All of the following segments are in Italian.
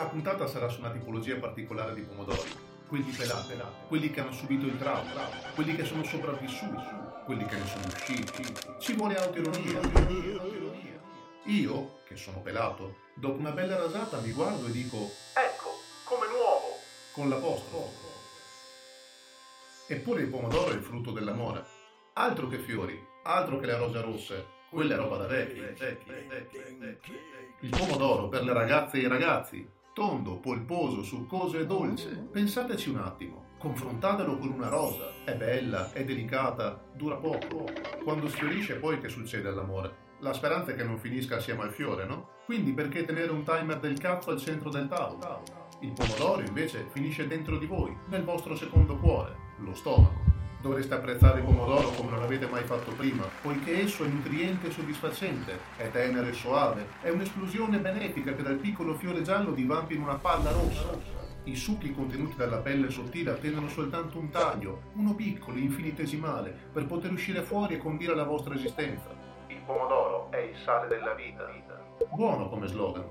La puntata sarà su una tipologia particolare di pomodori, quelli pelati, quelli che hanno subito il trauma, quelli che sono sopravvissuti, quelli che ne sono usciti. Ci vuole autoironia. Io, che sono pelato, dopo una bella rasata mi guardo e dico Ecco, come nuovo! Con l'apostolo. Eppure il pomodoro è il frutto dell'amore. Altro che fiori, altro che le rose rosse, quella è roba da vecchi. Il pomodoro per le ragazze e i ragazzi, tondo, polposo, succoso e dolce. Pensateci un attimo, confrontatelo con una rosa. È bella, è delicata, dura poco. Quando sfiorisce poi che succede all'amore? La speranza è che non finisca assieme al fiore, no? Quindi perché tenere un timer del cazzo al centro del tavolo? Il pomodoro invece finisce dentro di voi, nel vostro secondo cuore, lo stomaco. Dovreste apprezzare il pomodoro come non l'avete mai fatto prima, poiché esso è nutriente e soddisfacente, è tenero e soave, è un'esplosione benefica che dal piccolo fiore giallo divampi in una palla rossa. I succhi contenuti dalla pelle sottile attendono soltanto un taglio, uno piccolo, infinitesimale, per poter uscire fuori e condire la vostra esistenza. Il pomodoro è il sale della vita. Buono come slogan.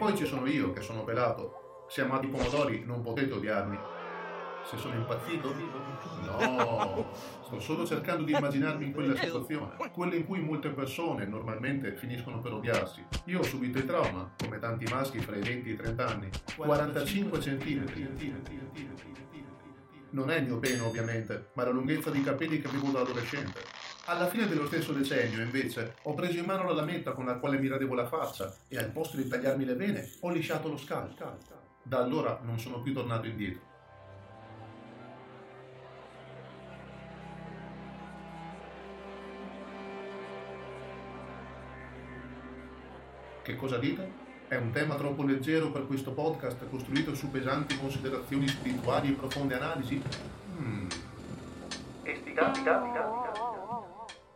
Poi ci sono io che sono pelato. Se amate i pomodori non potete odiarmi. Se sono impazzito? No, sto solo cercando di immaginarmi in quella situazione, quella in cui molte persone normalmente finiscono per odiarsi. Io ho subito il trauma, come tanti maschi fra i 20 e i 30 anni, 45 centimetri. Non è il mio pene ovviamente, ma la lunghezza di capelli che avevo da adolescente. Alla fine dello stesso decennio, invece, ho preso in mano la lametta con la quale mi radevo la faccia e al posto di tagliarmi le vene ho lisciato lo scalpo. Da allora non sono più tornato indietro. Che cosa dite? È un tema troppo leggero per questo podcast costruito su pesanti considerazioni spirituali e profonde analisi? Mm. E sti cazzi.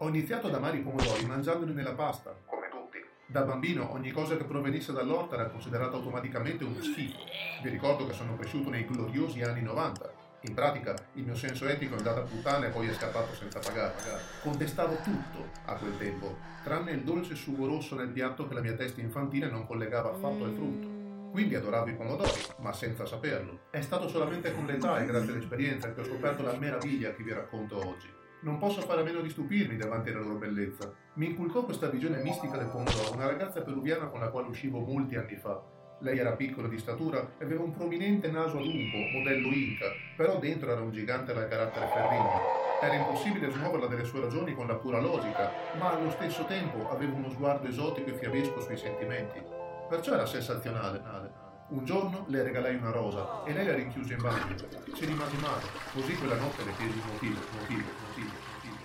Ho iniziato ad amare i pomodori mangiandoli nella pasta, come tutti. Da bambino ogni cosa che provenisse dall'orta era considerata automaticamente uno schifo. Vi ricordo che sono cresciuto nei gloriosi anni 90. In pratica il mio senso etico è andato a puttane e poi è scappato senza pagare. Contestavo tutto a quel tempo, tranne il dolce sugo rosso nel piatto che la mia testa infantile non collegava affatto al frutto. Quindi adoravo i pomodori, ma senza saperlo. È stato solamente con l'età e grazie all'esperienza che ho scoperto la meraviglia che vi racconto oggi. Non posso fare a meno di stupirmi davanti alla loro bellezza. Mi inculcò questa visione mistica del pomodoro una ragazza peruviana con la quale uscivo molti anni fa. Lei era piccola di statura e aveva un prominente naso adunco, modello Inca, però dentro era un gigante dal carattere ferrigno. Era impossibile smuoverla delle sue ragioni con la pura logica, ma allo stesso tempo aveva uno sguardo esotico e fiabesco sui sentimenti. Perciò era sensazionale. Un giorno le regalai una rosa e lei la rinchiuse in bagno. Ci rimasi male, così quella notte le chiesi il motivo, motivo, motivo, motivo.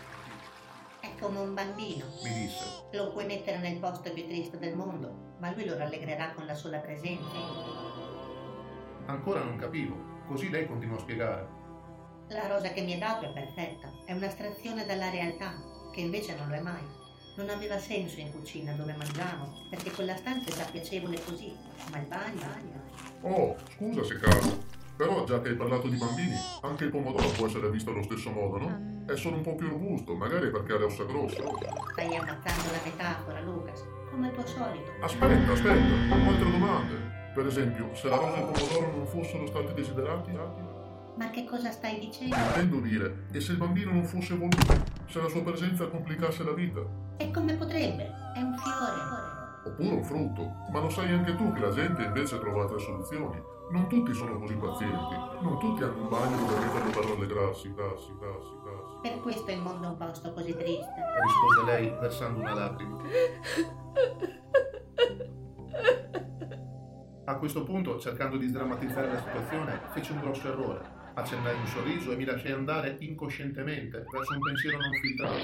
È come un bambino. Mi disse, Lo puoi mettere nel posto più triste del mondo, ma lui lo rallegrerà con la sola presenza. ancora non capivo, così lei continuò a spiegare. La rosa che mi hai dato è perfetta, è un'astrazione dalla realtà, che invece non lo è mai. Non aveva senso in cucina dove mangiamo, perché quella stanza è già piacevole così, ma il bagno... Oh, scusa se caro, però già che hai parlato di bambini, anche il pomodoro può essere visto allo stesso modo, no? È solo un po' più robusto, magari perché ha le ossa grosse. Stai ammazzando la metafora, Lucas, come al tuo solito. Aspetta, aspetta, ho altre domande. Per esempio, se la rosa e il pomodoro non fossero stati desiderati? Ma che cosa stai dicendo? Intendo dire, e se il bambino non fosse voluto? Se la sua presenza complicasse la vita? E come potrebbe? È un fiore. Oppure un frutto? Ma lo sai anche tu che la gente invece trova altre soluzioni. Non tutti sono così pazienti. Non tutti hanno un bagno dove metterlo per rallegrarsi, grassi, grassi, grassi. Per questo il mondo è un posto così triste. rispose lei versando una lacrima. A questo punto, cercando di sdrammatizzare la situazione, feci un grosso errore. Accennai un sorriso e mi lasciai andare incoscientemente verso un pensiero non filtrato.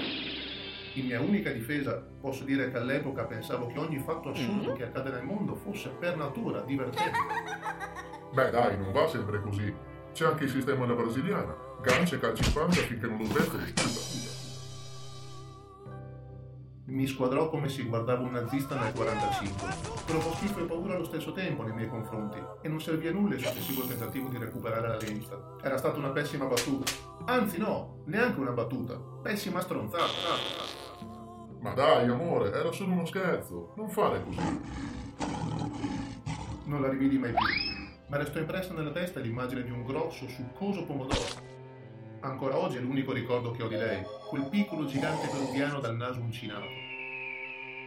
In mia unica difesa posso dire che all'epoca pensavo che ogni fatto assurdo che accade nel mondo fosse per natura divertente. Beh dai, non va sempre così. C'è anche il sistema alla brasiliana. Gancia e calci in pancia finché non lo svette di. Mi squadrò come si guardava un nazista nel 45. Provò schifo e paura allo stesso tempo nei miei confronti e non servì a nulla il successivo tentativo di recuperare la lenza. Era stata una pessima battuta. Anzi no, neanche una battuta. Pessima stronzata. Ma dai, amore, era solo uno scherzo. Non fare così. Non la rividi mai più, ma restò impressa nella testa l'immagine di un grosso, succoso pomodoro. Ancora oggi è l'unico ricordo che ho di lei, quel piccolo gigante peruviano dal naso uncinato.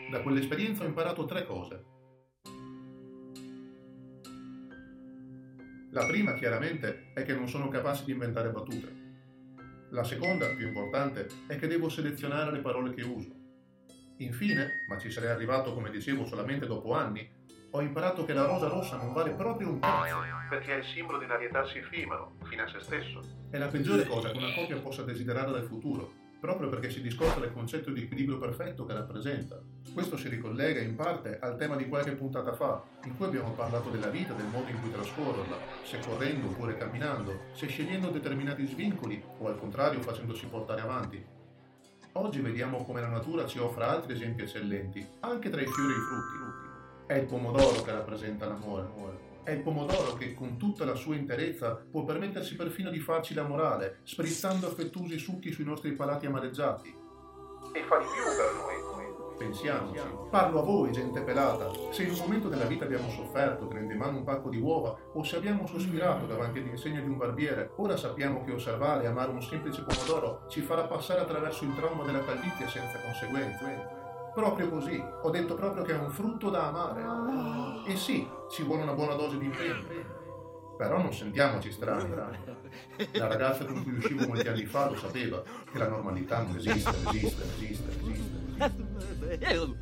Da quell'esperienza ho imparato tre cose. La prima, chiaramente, è che non sono capace di inventare battute. La seconda, più importante, è che devo selezionare le parole che uso. Infine, ma ci sarei arrivato come dicevo solamente dopo anni, ho imparato che la rosa rossa non vale proprio un cazzo, perché è il simbolo di un'arietarsi effimero, fine a se stesso. È la peggiore cosa che una coppia possa desiderare dal futuro, proprio perché si discosta del concetto di equilibrio perfetto che rappresenta. Questo si ricollega in parte al tema di qualche puntata fa, in cui abbiamo parlato della vita, del modo in cui trascorrerla, se correndo oppure camminando, se scegliendo determinati svincoli o al contrario facendosi portare avanti. Oggi vediamo come la natura ci offra altri esempi eccellenti, anche tra i fiori e i frutti. È il pomodoro che rappresenta l'amore. È il pomodoro che con tutta la sua interezza può permettersi perfino di farci la morale, sprizzando affettuosi succhi sui nostri palati amareggiati. E fa di più per noi. Pensiamoci. Parlo a voi, gente pelata. Se in un momento della vita abbiamo sofferto tenendo in mano un pacco di uova o se abbiamo sospirato davanti all'insegna di un barbiere, ora sappiamo che osservare e amare un semplice pomodoro ci farà passare attraverso il trauma della calvitie senza conseguenze. Proprio così, ho detto proprio che è un frutto da amare. E sì, ci vuole una buona dose di impegno. Però non sentiamoci strani. La ragazza con cui uscivo molti anni fa lo sapeva, che la normalità non esiste, esiste, esiste, esiste. esiste.